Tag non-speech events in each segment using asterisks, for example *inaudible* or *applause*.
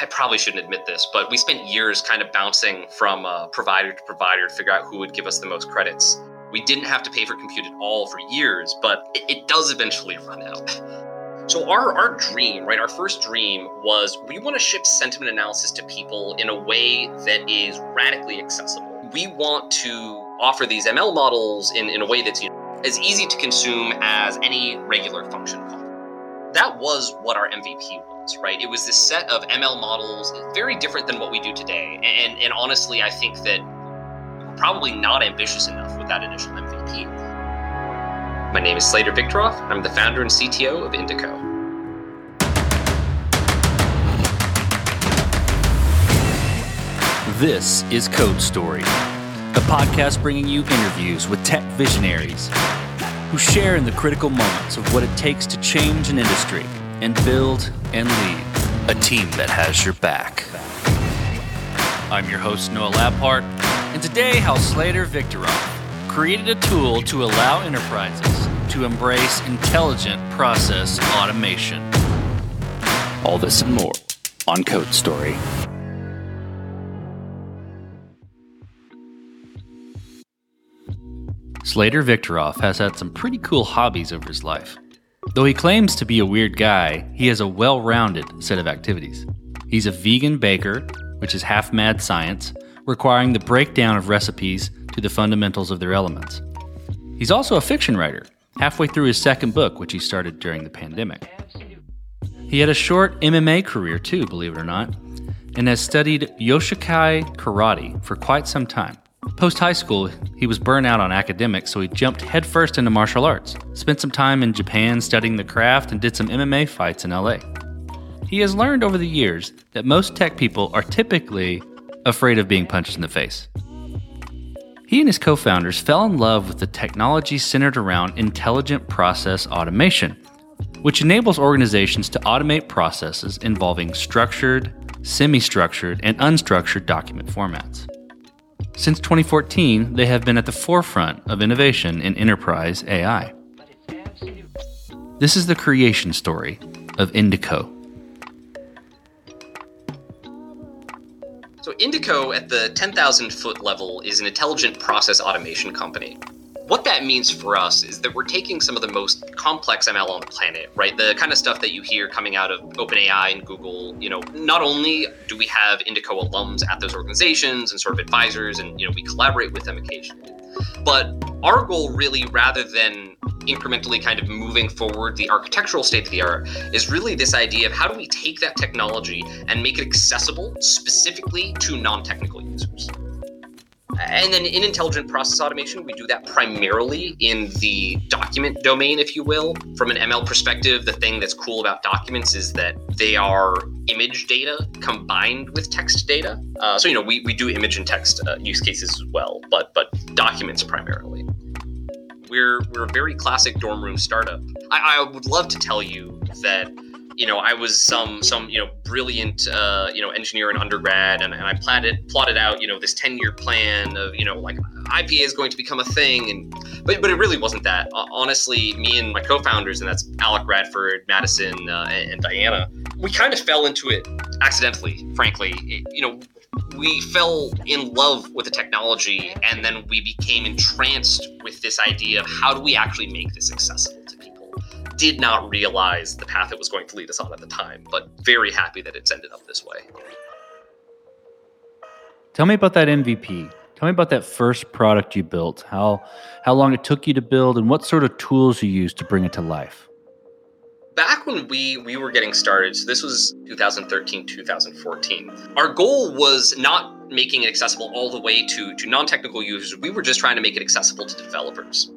I probably shouldn't admit this, but we spent years kind of bouncing from uh, provider to provider to figure out who would give us the most credits. We didn't have to pay for compute at all for years, but it, it does eventually *laughs* run out. So our our dream, right, our first dream was we want to ship sentiment analysis to people in a way that is radically accessible. We want to offer these ML models in, in a way that's you know, as easy to consume as any regular function call. That was what our MVP was, right? It was this set of ML models, very different than what we do today. And and honestly, I think that we're probably not ambitious enough with that initial MVP. My name is Slater Victoroff. I'm the founder and CTO of Indico. This is Code Story, a podcast bringing you interviews with tech visionaries who share in the critical moments of what it takes to change an industry and build and lead a team that has your back. I'm your host, Noah Labhart, and today, how Slater Victoroff created a tool to allow enterprises to embrace intelligent process automation. All this and more on Code Story. Slater Victoroff has had some pretty cool hobbies over his life. Though he claims to be a weird guy, he has a well rounded set of activities. He's a vegan baker, which is half mad science, requiring the breakdown of recipes to the fundamentals of their elements. He's also a fiction writer, halfway through his second book, which he started during the pandemic. He had a short MMA career too, believe it or not, and has studied Yoshukai karate for quite some time. Post high school, he was burnt out on academics, so he jumped headfirst into martial arts, spent some time in Japan studying the craft, and did some MMA fights in LA. He has learned over the years that most tech people are typically afraid of being punched in the face. He and his co founders fell in love with the technology centered around intelligent process automation, which enables organizations to automate processes involving structured, semi structured, and unstructured document formats. Since 2014, they have been at the forefront of innovation in enterprise AI. This is the creation story of Indico. So Indico at the 10,000 foot level is an intelligent process automation company. What that means for us is that we're taking some of the most complex ML on the planet, right? The kind of stuff that you hear coming out of OpenAI and Google. You know, not only do we have Indico alums at those organizations and sort of advisors, and you know, we collaborate with them occasionally, but our goal really, rather than incrementally kind of moving forward the architectural state of the art is really this idea of how do we take that technology and make it accessible specifically to non-technical users and then in intelligent process automation, we do that primarily in the document domain, if you will. From an ML perspective, the thing that's cool about documents is that they are image data combined with text data. Uh, so, you know, we, we do image and text uh, use cases as well, but but documents primarily. We're we're a very classic dorm room startup. I, I would love to tell you that you know I was some some you know brilliant uh, you know engineer in undergrad, and, and I plotted plotted out you know this ten year plan of you know like IPA is going to become a thing, and but but it really wasn't that. Honestly, me and my co-founders, and that's Alec Radford, Madison, uh, and, Diana, we kind of fell into it accidentally. Frankly, it, you know we fell in love with the technology and then we became entranced with this idea of how do we actually make this accessible to did not realize the path it was going to lead us on at the time but very happy that it's ended up this way. Tell me about that mvp tell me about that first product you built. How how long it took you to build and what sort of tools you used to bring it to life? Back when we we were getting started so this was 2013 2014 our goal was not making it accessible all the way to to non-technical users. We were just trying to make it accessible to developers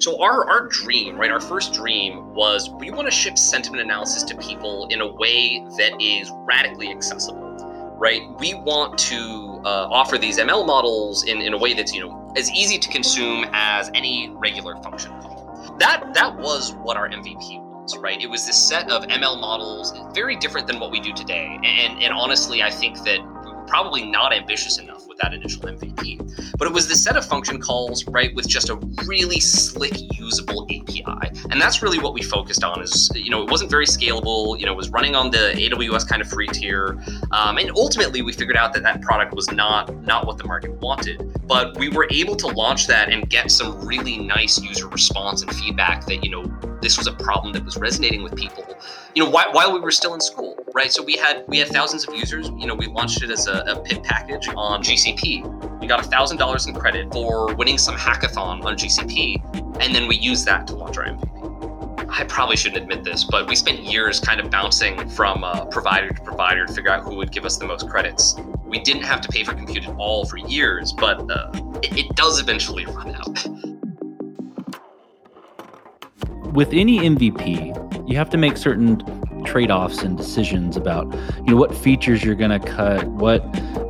so our our dream right our first dream was we want to ship sentiment analysis to people in a way that is radically accessible right we want to uh, offer these ml models in, in a way that's you know as easy to consume as any regular function call that that was what our mvp was, right? It was this set of ML models, very different than what we do today. And, and honestly, I think that probably not ambitious enough with that initial MVP. But it was the set of function calls, right, with just a really slick, usable API. And that's really what we focused on is, you know, it wasn't very scalable, you know, it was running on the AWS kind of free tier. Um, and ultimately we figured out that that product was not, not what the market wanted. But we were able to launch that and get some really nice user response and feedback that, you know, this was a problem that was resonating with people you know while, while we were still in school right so we had we had thousands of users you know we launched it as a, a pip package on gcp we got thousand dollars in credit for winning some hackathon on gcp and then we used that to launch our mvp I probably shouldn't admit this, but we spent years kind of bouncing from uh, provider to provider to figure out who would give us the most credits. We didn't have to pay for compute at all for years, but uh, it, it does eventually run out. with any MVP, you have to make certain trade-offs and decisions about you know what features you're going to cut, what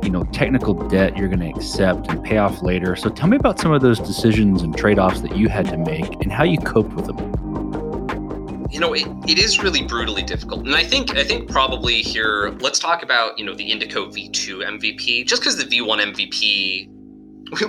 you know technical debt you're going to accept and pay off later. So tell me about some of those decisions and trade-offs that you had to make and how you coped with them. You know, it, it is really brutally difficult. And I think I think probably here let's talk about, you know, the Indico V2 MVP just because the V1 MVP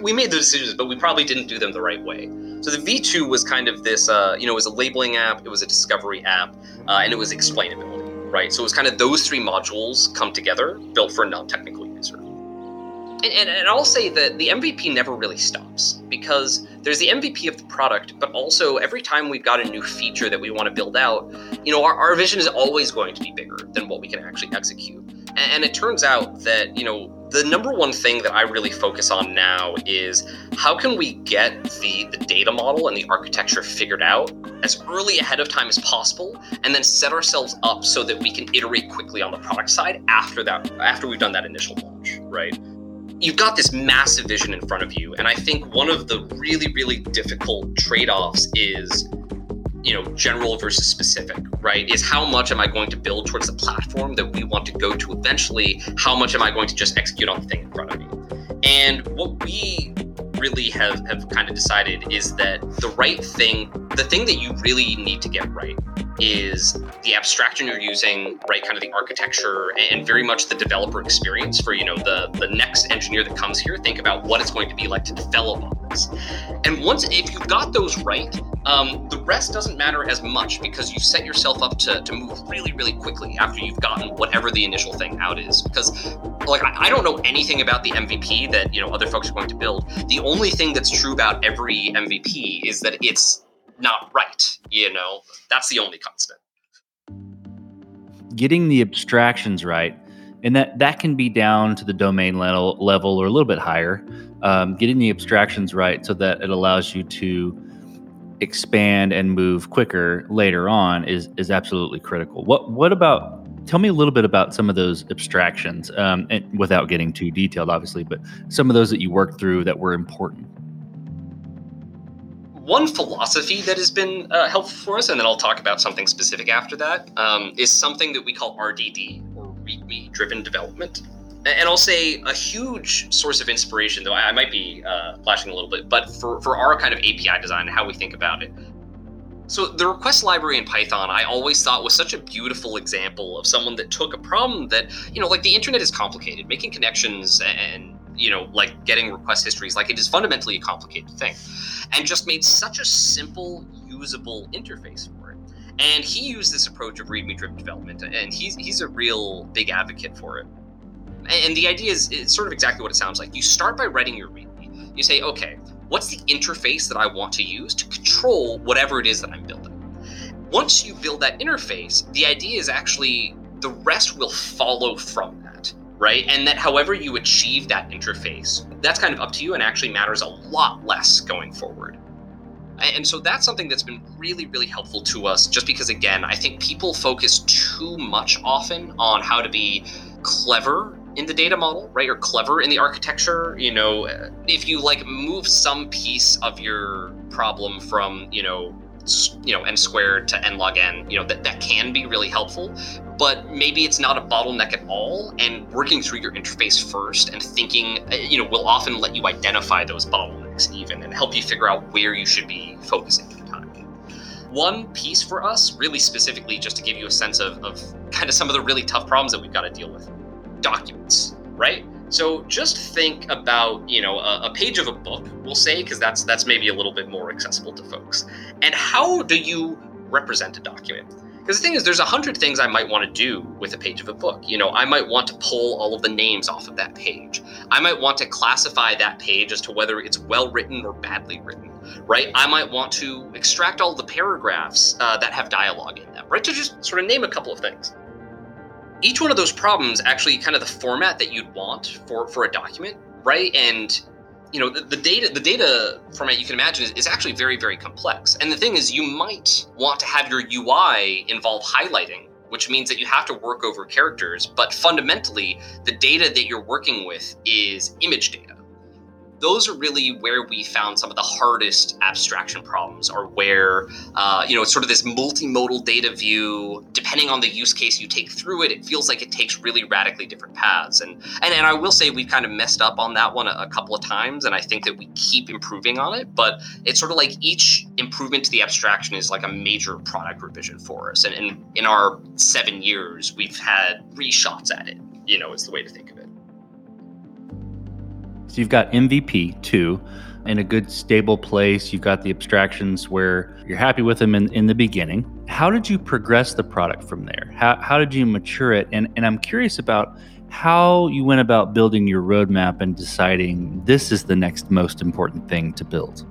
we made the decisions, but we probably didn't do them the right way. So the V2 was kind of this, uh, you know, it was a labeling app, it was a discovery app, uh, and it was explainability, right? So it was kind of those three modules come together, built for a non-technical user. And, and, and I'll say that the MVP never really stops because there's the MVP of the product, but also every time we've got a new feature that we want to build out, you know, our, our vision is always going to be bigger than what we can actually execute. And, and it turns out that, you know, the number one thing that I really focus on now is how can we get the, the data model and the architecture figured out as early ahead of time as possible and then set ourselves up so that we can iterate quickly on the product side after that after we've done that initial launch, right? You've got this massive vision in front of you. And I think one of the really, really difficult trade-offs is you know general versus specific right is how much am i going to build towards the platform that we want to go to eventually how much am i going to just execute on the thing in front of me and what we really have have kind of decided is that the right thing the thing that you really need to get right is the abstraction you're using, right? Kind of the architecture and very much the developer experience for you know the the next engineer that comes here. Think about what it's going to be like to develop this. And once if you've got those right, um, the rest doesn't matter as much because you've set yourself up to, to move really really quickly after you've gotten whatever the initial thing out is. Because like I, I don't know anything about the MVP that you know other folks are going to build. The only thing that's true about every MVP is that it's not right. You know, that's the only constant. Getting the abstractions right, and that that can be down to the domain level level or a little bit higher. Um, getting the abstractions right so that it allows you to expand and move quicker later on is is absolutely critical. What what about? Tell me a little bit about some of those abstractions, um, and without getting too detailed, obviously, but some of those that you worked through that were important one philosophy that has been uh, helpful for us, and then I'll talk about something specific after that, um, is something that we call RDD README driven development. And I'll say a huge source of inspiration, though I might be uh, flashing a little bit, but for, for our kind of API design and how we think about it. So, the request library in Python, I always thought was such a beautiful example of someone that took a problem that, you know, like the internet is complicated, making connections and you know, like getting request histories, like it is fundamentally a complicated thing, and just made such a simple, usable interface. And he used this approach of README-driven development, and he's he's a real big advocate for it. And the idea is it's sort of exactly what it sounds like. You start by writing your README. You say, okay, what's the interface that I want to use to control whatever it is that I'm building? Once you build that interface, the idea is actually the rest will follow from that right? And that however you achieve that interface, that's kind of up to you and actually matters a lot less going forward. And so that's something that's been really, really helpful to us just because, again, I think people focus too much often on how to be clever in the data model, right? Or clever in the architecture. You know, if you like move some piece of your problem from, you know, you know n squared to n log n you know that, that can be really helpful but maybe it's not a bottleneck at all and working through your interface first and thinking uh, you know will often let you identify those bottlenecks even and help you figure out where you should be focusing your time one piece for us really specifically just to give you a sense of, of kind of some of the really tough problems that we've got to deal with documents right So just think about, you know, a, a page of a book, we'll say, because that's that's maybe a little bit more accessible to folks. And how do you represent a document? Because the thing is, there's a hundred things I might want to do with a page of a book. You know, I might want to pull all of the names off of that page. I might want to classify that page as to whether it's well written or badly written, right? I might want to extract all the paragraphs uh, that have dialogue in them, right? To just sort of name a couple of things. Each one of those problems actually kind of the format that you'd want for for a document, right? And you know the, the, data the data format you can imagine is, is, actually very very complex. And the thing is you might want to have your ui involve highlighting which means that you have to work over characters but fundamentally the data that you're working with is image data those are really where we found some of the hardest abstraction problems or where uh, you know it's sort of this multimodal data view. Depending on the use case you take through it it feels like it takes really radically different paths. And and, and i will say we've kind of messed up on that one a, a couple of times and i think that we keep improving on it but it's sort of like each improvement to the abstraction is like a major product revision for us. And, and in our seven years we've had three shots at it you know is the way to think of it so you've got MVP two in a good stable place. You've got the abstractions where you're happy with them in, in the beginning. How did you progress the product from there? How, how did you mature it? And, and I'm curious about how you went about building your roadmap and deciding this is the next most important thing to build.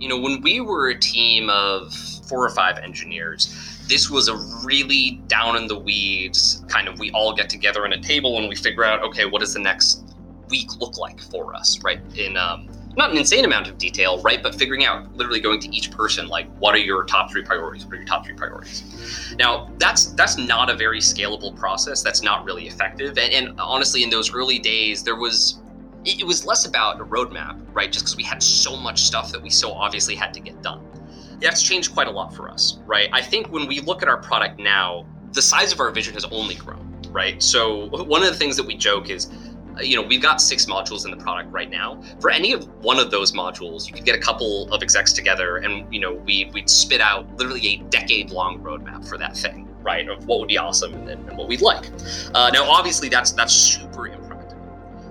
You know, when we were a team of four or five engineers, this was a really down in the weeds kind of we all get together in a table and we figure out okay what is the next week look like for us, right? In um, not an insane amount of detail, right? But figuring out, literally going to each person, like, what are your top three priorities? What are your top three priorities? Now, that's that's not a very scalable process. That's not really effective. And, and honestly, in those early days, there was it, it was less about a roadmap, right? Just because we had so much stuff that we so obviously had to get done. That's changed quite a lot for us, right? I think when we look at our product now, the size of our vision has only grown, right? So one of the things that we joke is you know, we've got six modules in the product right now. For any of one of those modules, you could get a couple of execs together, and you know, we we'd spit out literally a decade-long roadmap for that thing, right? Of what would be awesome and, and what we'd like. Uh, now, obviously, that's that's super important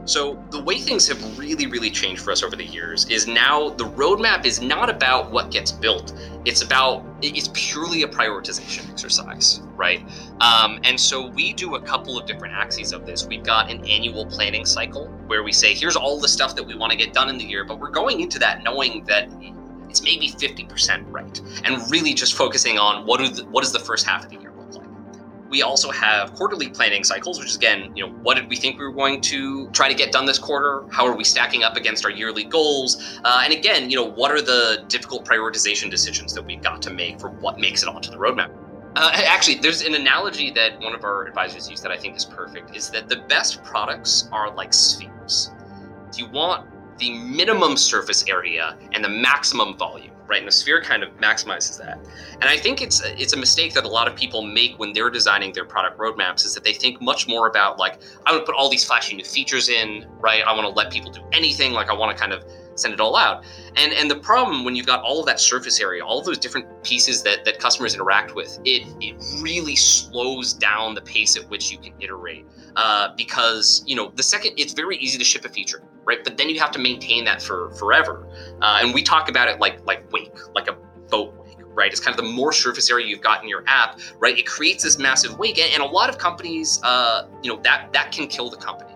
so, the way things have really, really changed for us over the years is now the roadmap is not about what gets built. It's about, it's purely a prioritization exercise, right? Um, and so, we do a couple of different axes of this. We've got an annual planning cycle where we say, here's all the stuff that we want to get done in the year, but we're going into that knowing that it's maybe 50% right and really just focusing on what, the, what is the first half of the year we also have quarterly planning cycles, which is again, you know, what did we think we were going to try to get done this quarter? How are we stacking up against our yearly goals? Uh, and again, you know, what are the difficult prioritization decisions that we've got to make for what makes it onto the roadmap? Uh, actually, there's an analogy that one of our advisors used that I think is perfect. Is that the best products are like spheres. You want the minimum surface area and the maximum volume right? And the sphere kind of maximizes that. And I think it's it's a mistake that a lot of people make when they're designing their product roadmaps is that they think much more about like I want to put all these flashy new features in, right? I want to let people do anything, like I want to kind of send it all out. And and the problem when you've got all of that surface area, all those different pieces that that customers interact with, it it really slows down the pace at which you can iterate. Uh, because you know the second it's very easy to ship a feature right? But then you have to maintain that for forever. Uh, and we talk about it like like wake, like a boat wake, right? It's kind of the more surface area you've got in your app, right? It creates this massive wake, and, and a lot of companies, uh, you know, that that can kill the company,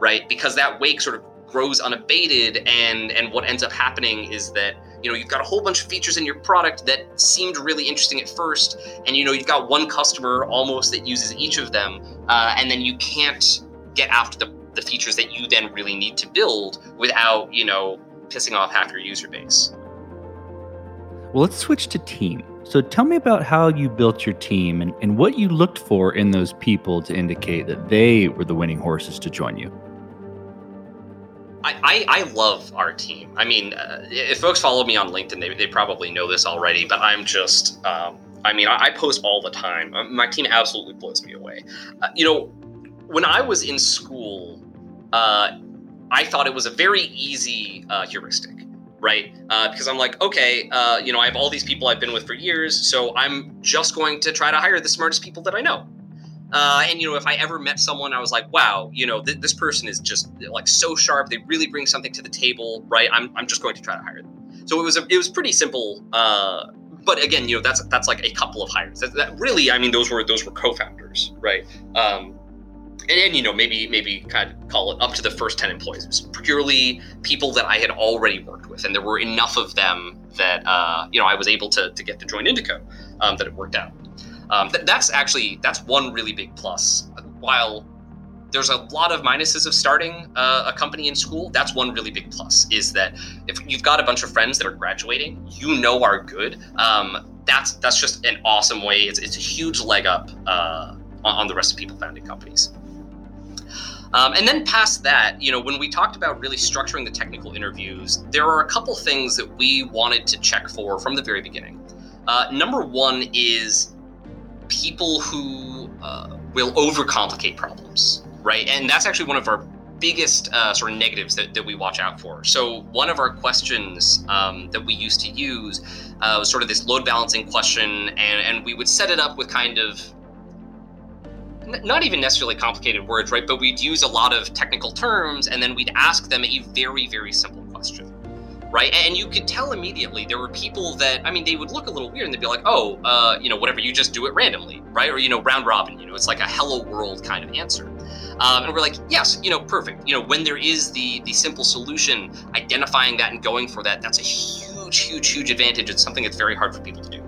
right? Because that wake sort of grows unabated, and and what ends up happening is that you know you've got a whole bunch of features in your product that seemed really interesting at first and you know you've got one customer almost that uses each of them uh, and then you can't get after the the features that you then really need to build without, you know, pissing off half your user base. Well, let's switch to team. So tell me about how you built your team and, and what you looked for in those people to indicate that they were the winning horses to join you. I, I, I love our team. I mean, uh, if folks follow me on LinkedIn, they, they probably know this already, but I'm just, um, I mean, I, I, post all the time. Um, my team absolutely blows me away. Uh, you know, when I was in school, uh, I thought it was a very easy uh, heuristic, right? Uh, because I'm like, okay, uh, you know, I have all these people I've been with for years, so I'm just going to try to hire the smartest people that I know. Uh, and you know, if I ever met someone, I was like, wow, you know, th- this person is just like so sharp. They really bring something to the table, right? I'm, I'm just going to try to hire them. So it was a, it was pretty simple. Uh, but again, you know, that's that's like a couple of hires. That, that really, I mean, those were those were co-founders, right? Um, and, and, you know maybe maybe kind of call it up to the first 10 employees it was purely people that i had already worked with and there were enough of them that uh, you know i was able to, to get to join indico um, that it worked out um, th- that's actually that's one really big plus while there's a lot of minuses of starting uh, a company in school that's one really big plus is that if you've got a bunch of friends that are graduating you know are good um, that's that's just an awesome way it's, it's a huge leg up uh, on, on the rest of people founding companies um, and then past that, you know, when we talked about really structuring the technical interviews, there are a couple things that we wanted to check for from the very beginning. Uh, number one is people who uh, will overcomplicate problems, right? And that's actually one of our biggest uh, sort of negatives that, that we watch out for. So one of our questions um, that we used to use uh, was sort of this load balancing question, and, and we would set it up with kind of not even necessarily complicated words, right? But we'd use a lot of technical terms and then we'd ask them a very, very simple question, right? And you could tell immediately there were people that, I mean, they would look a little weird and they'd be like, oh, uh, you know, whatever, you just do it randomly, right? Or, you know, round robin, you know, it's like a hello world kind of answer. Um, and we're like, yes, you know, perfect. You know, when there is the the simple solution, identifying that and going for that, that's a huge, huge, huge advantage. It's something that's very hard for people to do.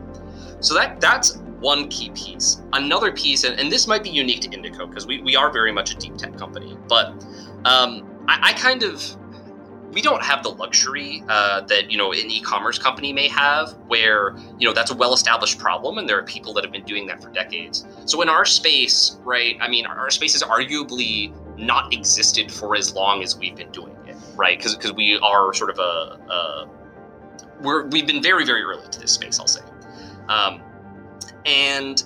So that that's one key piece. Another piece, and, and this might be unique to Indico because we, we are very much a deep tech company, but um, I, I, kind of we don't have the luxury uh, that you know an e-commerce company may have, where you know that's a well-established problem, and there are people that have been doing that for decades. So in our space, right? I mean, our space has arguably not existed for as long as we've been doing it, right? Because because we are sort of a, a we're we've been very very early to this space, I'll say. Um, and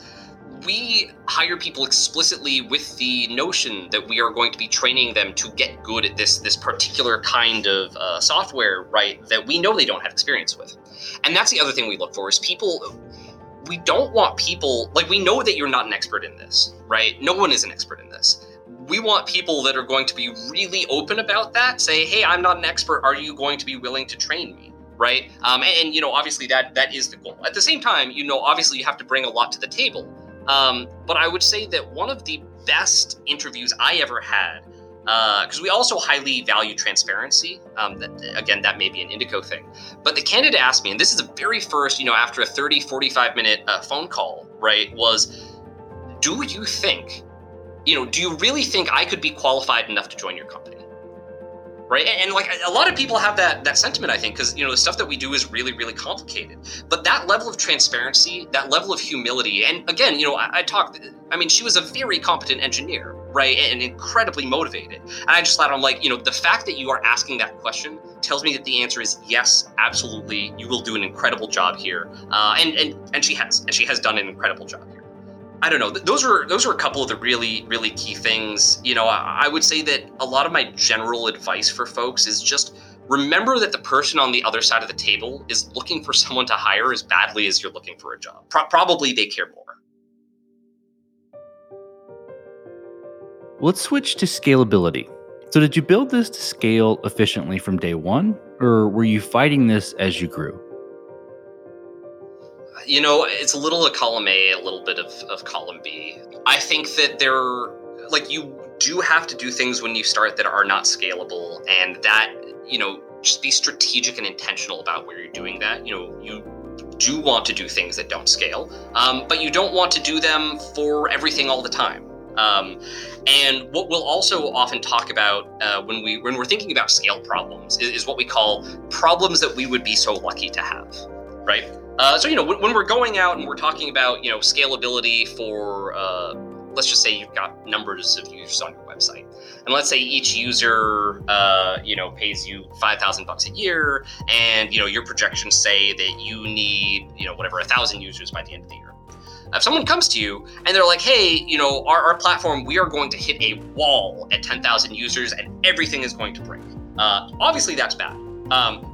we hire people explicitly with the notion that we are going to be training them to get good at this this particular kind of uh, software right that we know they don't have experience with and that's the other thing we look for is people we don't want people like we know that you're not an expert in this right no one is an expert in this we want people that are going to be really open about that say hey i'm not an expert are you going to be willing to train me right? Um, and, and, you know, obviously that that is the goal. At the same time, you know, obviously you have to bring a lot to the table. Um, but I would say that one of the best interviews I ever had, because uh, we also highly value transparency. Um, that, again, that may be an Indico thing. But the candidate asked me, and this is the very first, you know, after a 30, 45 minute uh, phone call, right, was, do you think, you know, do you really think I could be qualified enough to join your company? Right? And, and, like a lot of people have that that sentiment i think because you know the stuff that we do is really really complicated. But that level of transparency that level of humility and again you know i, I talk i mean she was a very competent engineer right and incredibly motivated. And i just thought i'm like you know the fact that you are asking that question tells me that the answer is yes absolutely you will do an incredible job here. Uh, and and and she has and she has done an incredible job I don't know. Those were those are a couple of the really really key things. You know, I, I would say that a lot of my general advice for folks is just remember that the person on the other side of the table is looking for someone to hire as badly as you're looking for a job. Pro- probably they care more. Let's switch to scalability. So, did you build this to scale efficiently from day one, or were you fighting this as you grew? You know, it's a little of column A, a little bit of, of column B. I think that there, like, you do have to do things when you start that are not scalable, and that, you know, just be strategic and intentional about where you're doing that. You know, you do want to do things that don't scale, um, but you don't want to do them for everything all the time. Um, and what we'll also often talk about uh, when we when we're thinking about scale problems is, is what we call problems that we would be so lucky to have, right? Uh, so you know when, when, we're going out and we're talking about you know scalability for uh, let's just say you've got numbers of users on your website. And let's say each user uh, you know pays you 5000 bucks a year and you know your projections say that you need you know whatever a thousand users by the end of the year. If someone comes to you and they're like hey you know our, our platform we are going to hit a wall at 10000 users and everything is going to break. Uh, obviously that's bad. Um,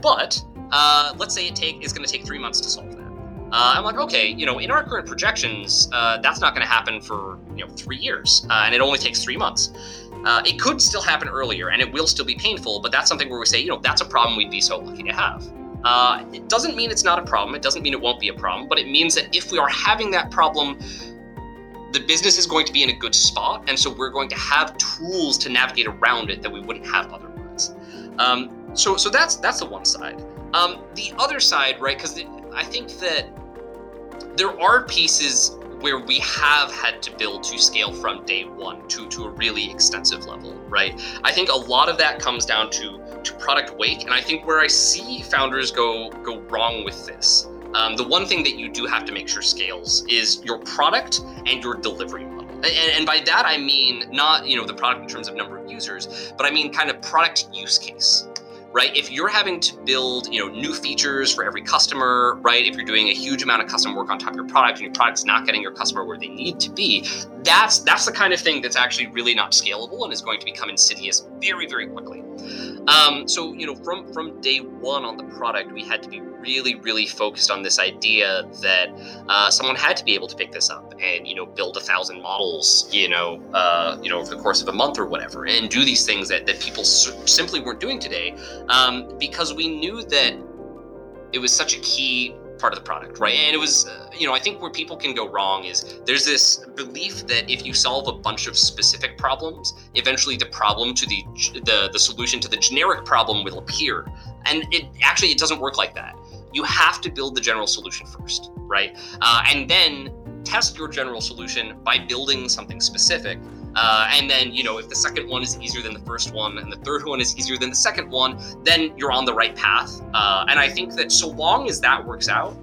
but uh, let's say it take is going to take three months to solve that, Uh, I'm like, okay, you know, in our current projections, uh, that's not going to happen for you know three years, uh, and it only takes three months. Uh, it could still happen earlier, and it will still be painful, but that's something where we say, you know, that's a problem we'd be so lucky to have. Uh, it doesn't mean it's not a problem. It doesn't mean it won't be a problem, but it means that if we are having that problem, the business is going to be in a good spot, and so we're going to have tools to navigate around it that we wouldn't have otherwise. Um, so, so that's that's the one side. Um, the other side, right? Because I think that there are pieces where we have had to build to scale from day one to to a really extensive level, right? I think a lot of that comes down to to product wake, and I think where I see founders go go wrong with this um, the one thing that you do have to make sure scales is your product and your delivery model. And, and, by that I mean not you know the product in terms of number of users, but I mean kind of product use case. Right? If you're having to build, you know, new features for every customer, right? If you're doing a huge amount of custom work on top of your product and your product's not getting your customer where they need to be, that's that's the kind of thing that's actually really not scalable and is going to become insidious very, very quickly. Um, so you know, from from day one on the product, we had to be really, really focused on this idea that uh, someone had to be able to pick this up and you know build a thousand models, you know, uh, you know, over the course of a month or whatever, and do these things that that people simply weren't doing today, um, because we knew that it was such a key part of the product, right? And it was, uh, you know, I think where people can go wrong is there's this belief that if you solve a bunch of specific problems, eventually the problem to the the the solution to the generic problem will appear. And it actually it doesn't work like that. You have to build the general solution first, right? Uh, and then test your general solution by building something specific uh, and then, you know, if the second one is easier than the first one and the third one is easier than the second one, then you're on the right path. Uh, and I think that so long as that works out,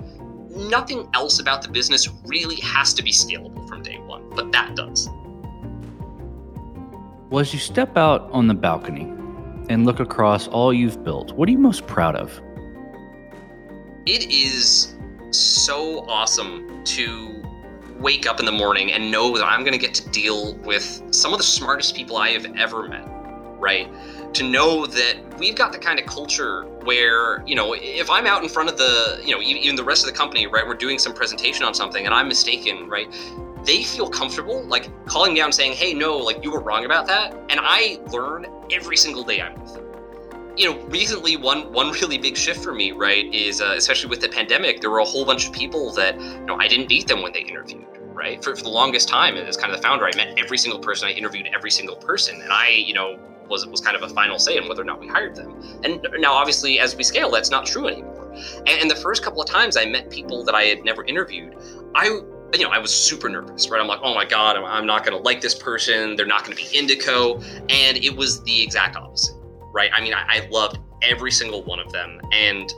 nothing else about the business really has to be scalable from day one, but that does. Well, as you step out on the balcony and look across all you've built, what are you most proud of? It is so awesome to wake up in the morning and know that I'm going to get to deal with some of the smartest people I have ever met, right? To know that we've got the kind of culture where, you know, if I'm out in front of the, you know, even the rest of the company, right, we're doing some presentation on something and I'm mistaken, right? They feel comfortable like calling me out saying, hey, no, like you were wrong about that. And I learn every single day I'm you know, recently one one really big shift for me, right, is uh, especially with the pandemic, there were a whole bunch of people that you know I didn't beat them when they interviewed, right? For, for the longest time, as kind of the founder, I met every single person, I interviewed every single person, and I, you know, was was kind of a final say on whether or not we hired them. And now, obviously, as we scale, that's not true anymore. And, and the first couple of times I met people that I had never interviewed, I you know, I was super nervous, right? I'm like, oh my God, I'm, I'm not going to like this person. They're not going to be Indico. And it was the exact opposite right? I mean, I, I loved every single one of them. And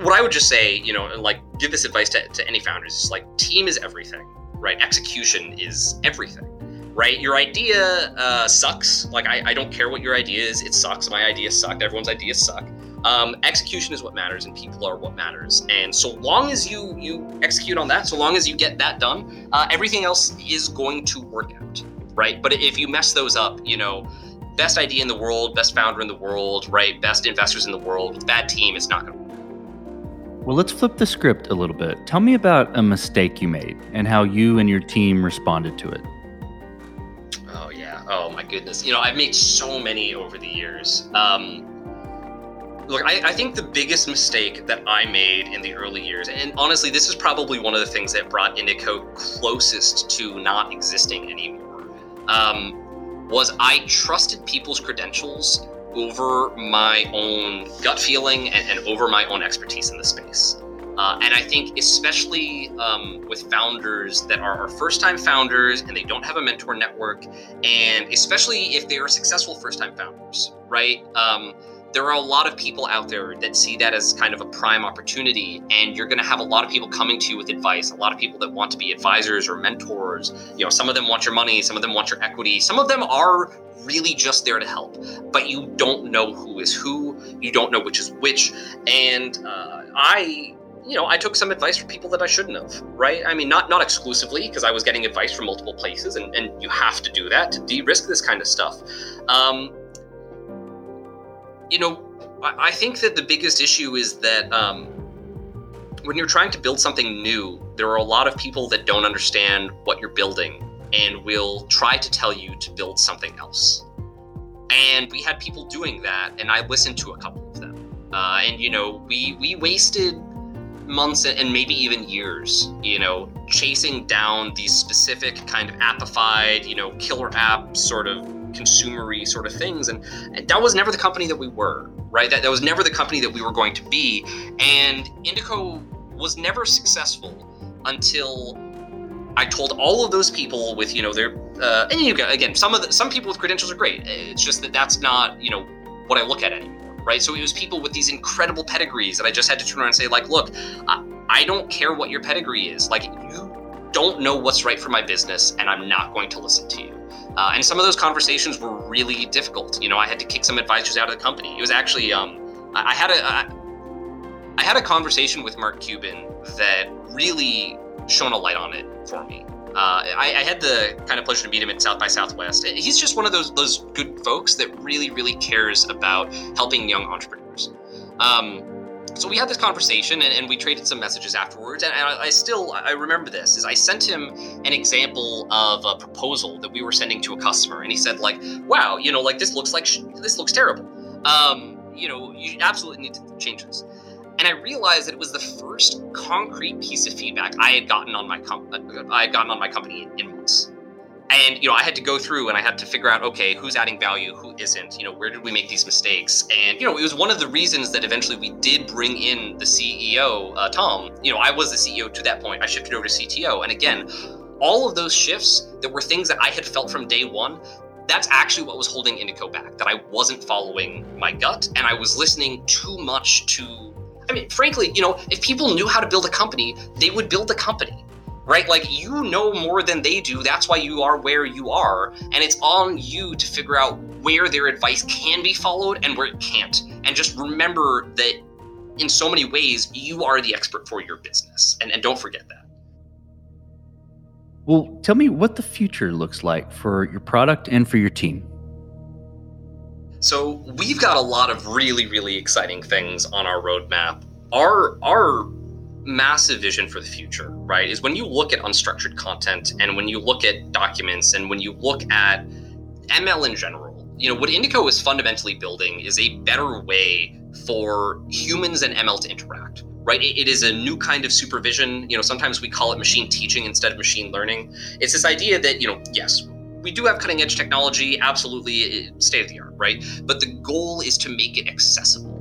what I would just say, you know, and like give this advice to, to any founders is like team is everything, right? Execution is everything, right? Your idea uh, sucks. Like, I, I don't care what your idea is, it sucks. My idea sucked. Everyone's ideas suck. Um, execution is what matters, and people are what matters. And so long as you you execute on that, so long as you get that done, uh, everything else is going to work out, right? But if you mess those up, you know, best idea in the world, best founder in the world, right? Best investors in the world. With a bad team, it's not going to work. Well, let's flip the script a little bit. Tell me about a mistake you made and how you and your team responded to it. Oh, yeah. Oh, my goodness. You know, I've made so many over the years. Um, look, I, I, think the biggest mistake that I made in the early years, and honestly, this is probably one of the things that brought Indico closest to not existing anymore. Um, was I trusted people's credentials over my own gut feeling and, and over my own expertise in the space. Uh, and I think, especially um, with founders that are, first time founders and they don't have a mentor network, and especially if they are successful first time founders, right? Um, there are a lot of people out there that see that as kind of a prime opportunity and you're going to have a lot of people coming to you with advice a lot of people that want to be advisors or mentors you know some of them want your money some of them want your equity some of them are really just there to help but you don't know who is who you don't know which is which and uh, i you know, I took some advice from people that I shouldn't have, right? I mean, not not exclusively because I was getting advice from multiple places, and, and you have to do that to de-risk this kind of stuff. Um, you know, I, think that the biggest issue is that um, when you're trying to build something new, there are a lot of people that don't understand what you're building and will try to tell you to build something else. And we had people doing that, and I listened to a couple of them. Uh, and you know, we we wasted months and maybe even years, you know, chasing down these specific kind of appified, you know, killer app sort of consumery sort of things. And, and, that was never the company that we were, right? That, that was never the company that we were going to be. And Indico was never successful until I told all of those people with, you know, their, uh, and you got, again, some of the, some people with credentials are great. It's just that that's not, you know, what I look at anymore right? So it was people with these incredible pedigrees that I just had to turn around and say, like, look, I, I don't care what your pedigree is. Like, you don't know what's right for my business, and I'm not going to listen to you. Uh, and some of those conversations were really difficult. You know, I had to kick some advisors out of the company. It was actually, um, I, I had a, I, I had a conversation with Mark Cuban that really shone a light on it for me. Uh, I, I, had the kind of pleasure to meet him at South by Southwest. He's just one of those those good folks that really, really cares about helping young entrepreneurs. Um, so we had this conversation and, and, we traded some messages afterwards. And I, I, still i remember this is i sent him an example of a proposal that we were sending to a customer. And he said like wow you know like this looks like sh- this looks terrible. Um, you know you absolutely need to change this. And I realized that it was the first concrete piece of feedback I had gotten on my com- I had gotten on my company in months. And you know, I had to go through and I had to figure out, okay, who's adding value, who isn't. You know, where did we make these mistakes? And you know, it was one of the reasons that eventually we did bring in the CEO, uh, Tom. You know, I was the CEO to that point. I shifted over to CTO, and again, all of those shifts that were things that I had felt from day one that's actually what was holding Indico back that I wasn't following my gut and I was listening too much to I mean, frankly, you know, if people knew how to build a company, they would build a company, right? Like you know more than they do. That's why you are where you are. And it's on you to figure out where their advice can be followed and where it can't. And just remember that in so many ways, you are the expert for your business. And, and don't forget that. Well, tell me what the future looks like for your product and for your team. So we've got a lot of really, really exciting things on our roadmap. Our our massive vision for the future, right, is when you look at unstructured content and when you look at documents and when you look at ML in general, you know, what Indico is fundamentally building is a better way for humans and ML to interact. Right? It, it is a new kind of supervision. You know, sometimes we call it machine teaching instead of machine learning. It's this idea that, you know, yes, we do have cutting edge technology, absolutely state of the art, right? But the goal is to make it accessible.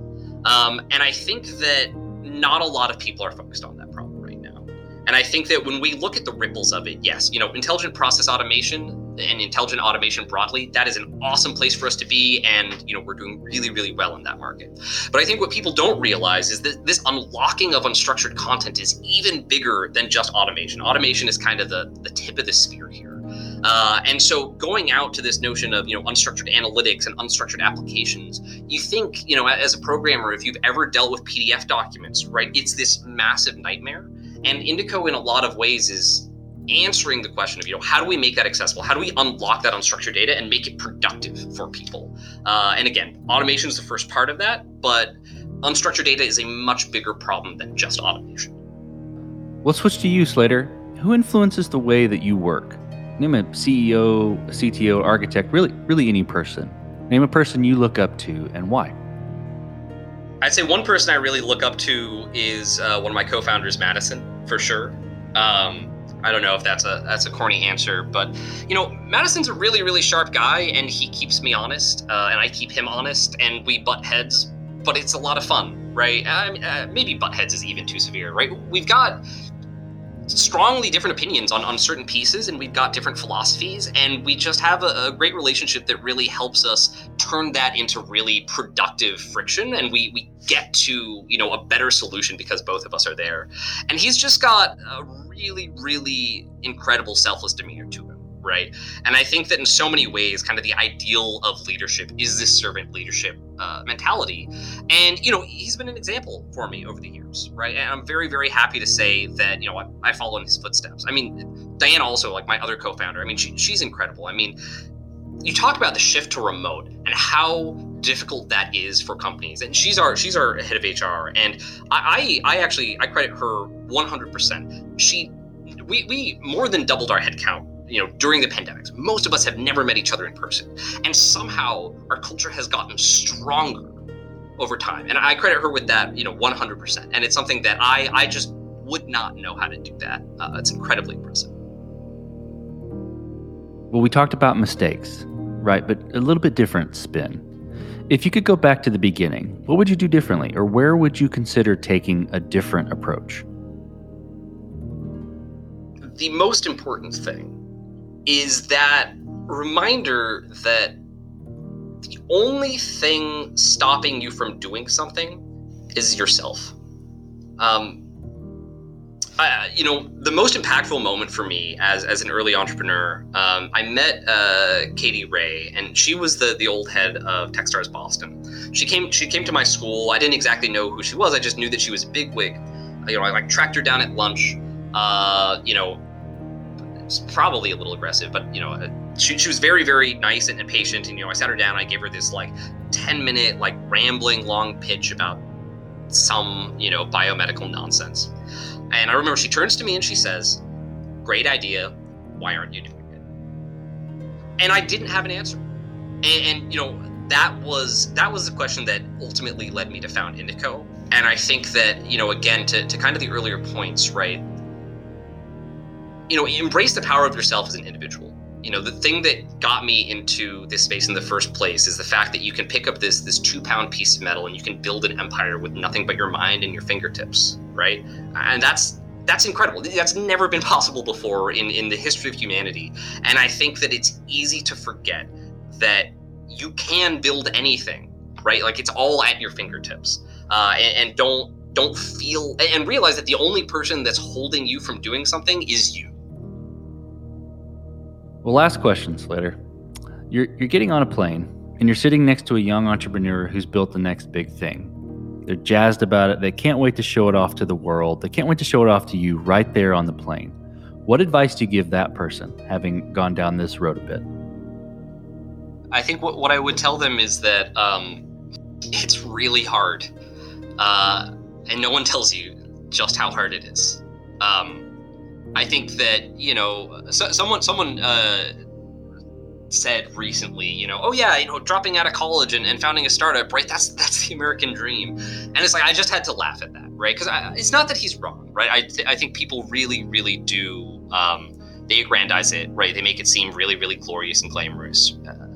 Um, and I think that not a lot of people are focused on that problem right now. And I think that when we look at the ripples of it, yes, you know, intelligent process automation and intelligent automation broadly, that is an awesome place for us to be. And, you know, we're doing really, really well in that market. But I think what people don't realize is that this unlocking of unstructured content is even bigger than just automation. Automation is kind of the, the tip of the spear here. Uh, and so going out to this notion of you know unstructured analytics and unstructured applications, you think you know as a programmer, if you've ever dealt with PDF documents, right? It's this massive nightmare. And Indico, in a lot of ways, is answering the question of you know how do we make that accessible how do we unlock that unstructured data and make it productive for people uh, and again automation is the first part of that but unstructured data is a much bigger problem than just automation we'll switch to you slater who influences the way that you work Name a CEO, a CTO, architect, really, really any person. Name a person you look up to and why. I'd say one person I really look up to is uh, one of my co-founders, Madison, for sure. Um, I don't know if that's a that's a corny answer, but you know, Madison's a really really sharp guy, and he keeps me honest, uh, and I keep him honest, and we butt heads, but it's a lot of fun, right? uh, maybe butt heads is even too severe, right? We've got strongly different opinions on, on certain pieces and we've got different philosophies and we just have a, a, great relationship that really helps us turn that into really productive friction and we we get to you know a better solution because both of us are there. And he's just got a really really incredible selfless demeanor to him right? And I think that in so many ways, kind of the ideal of leadership is this servant leadership uh, mentality. And, you know, he's been an example for me over the years, right? And I'm very, very happy to say that, you know, I, I follow in his footsteps. I mean, Diane also, like my other co founder, I mean, she, she's incredible. I mean, you talk about the shift to remote and how difficult that is for companies. And she's our she's our head of HR, and I I, actually I credit her 100%. She we we more than doubled our headcount you know during the pandemics most of us have never met each other in person. And somehow our culture has gotten stronger over time. And i credit her with that you know 100% and it's something that i i just would not know how to do that. Uh, it's incredibly impressive. Well we talked about mistakes right? But a little bit different spin. If you could go back to the beginning what would you do differently? Or where would you consider taking a different approach? The most important thing is that reminder that the only thing stopping you from doing something is yourself. Um, I, you know, the most impactful moment for me as, as an early entrepreneur, um, I met uh, Katie Rae, and she was the the old head of Techstars Boston. She came she came to my school. I didn't exactly know who she was. I just knew that she was a bigwig. You know, I like tracked her down at lunch. Uh, you know, it's probably a little aggressive, but you know, uh, she, she was very, very nice and, patient. And you know, I sat her down. I gave her this like ten minute, like rambling, long pitch about some you know biomedical nonsense. And I remember she turns to me and she says, "Great idea. Why aren't you doing it?" And I didn't have an answer. And, and you know, that was that was the question that ultimately led me to found Indico. And I think that you know, again, to to kind of the earlier points, right? You know, embrace the power of yourself as an individual. You know, the thing that got me into this space in the first place is the fact that you can pick up this this two pound piece of metal and you can build an empire with nothing but your mind and your fingertips, right? And that's that's incredible. That's never been *laughs* possible before in in the history of humanity. And I think that it's easy to forget that you can build anything, right? Like it's all at your fingertips. Uh, and, and don't don't feel and realize that the only person that's holding you from doing something is you well, last question, Slater. You're, you're getting on a plane and you're sitting next to a young entrepreneur who's built the next big thing. They're jazzed about it. They can't wait to show it off to the world. They can't wait to show it off to you right there on the plane. What advice do you give that person, having gone down this road a bit? I think what, what I would tell them is that um, it's really hard. Uh, and no one tells you just how hard it is. Um, I think that you know, so, someone someone uh, said recently, you know, oh yeah, you know, dropping out of college and, and founding a startup, right? That's that's the American dream, and it's like I just had to laugh at that, right? Because it's not that he's wrong, right? I th- I think people really really do um, they aggrandize it, right? They make it seem really really glorious and glamorous. Uh,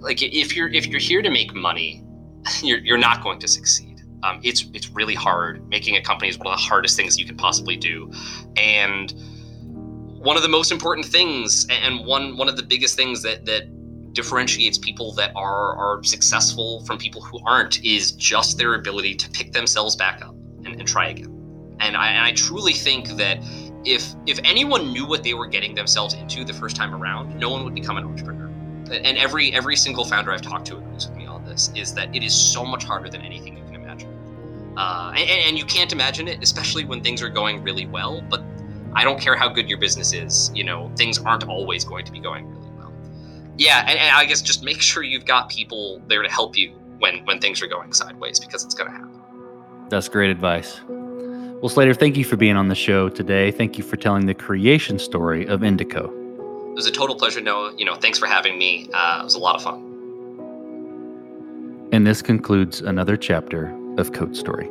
like if you're if you're here to make money, *laughs* you're you're not going to succeed. Um, it's it's really hard. Making a company is one of the hardest things you can possibly do, and one of the most important things and one one of the biggest things that that differentiates people that are are successful from people who aren't is just their ability to pick themselves back up and, and try again. And I, and I truly think that if if anyone knew what they were getting themselves into the first time around, no one would become an entrepreneur. And every every single founder I've talked to agrees with me on this is that it is so much harder than anything you can imagine. Uh, and, and you can't imagine it, especially when things are going really well. But I don't care how good your business is, you know, things aren't always going to be going really well. Yeah, and, and I guess just make sure you've got people there to help you when when things are going sideways because it's going to happen. That's great advice. Well, Slater, thank you for being on the show today. Thank you for telling the creation story of Indico. It was a total pleasure, Noah. You know, thanks for having me. Uh, it was a lot of fun. And this concludes another chapter of Code Story.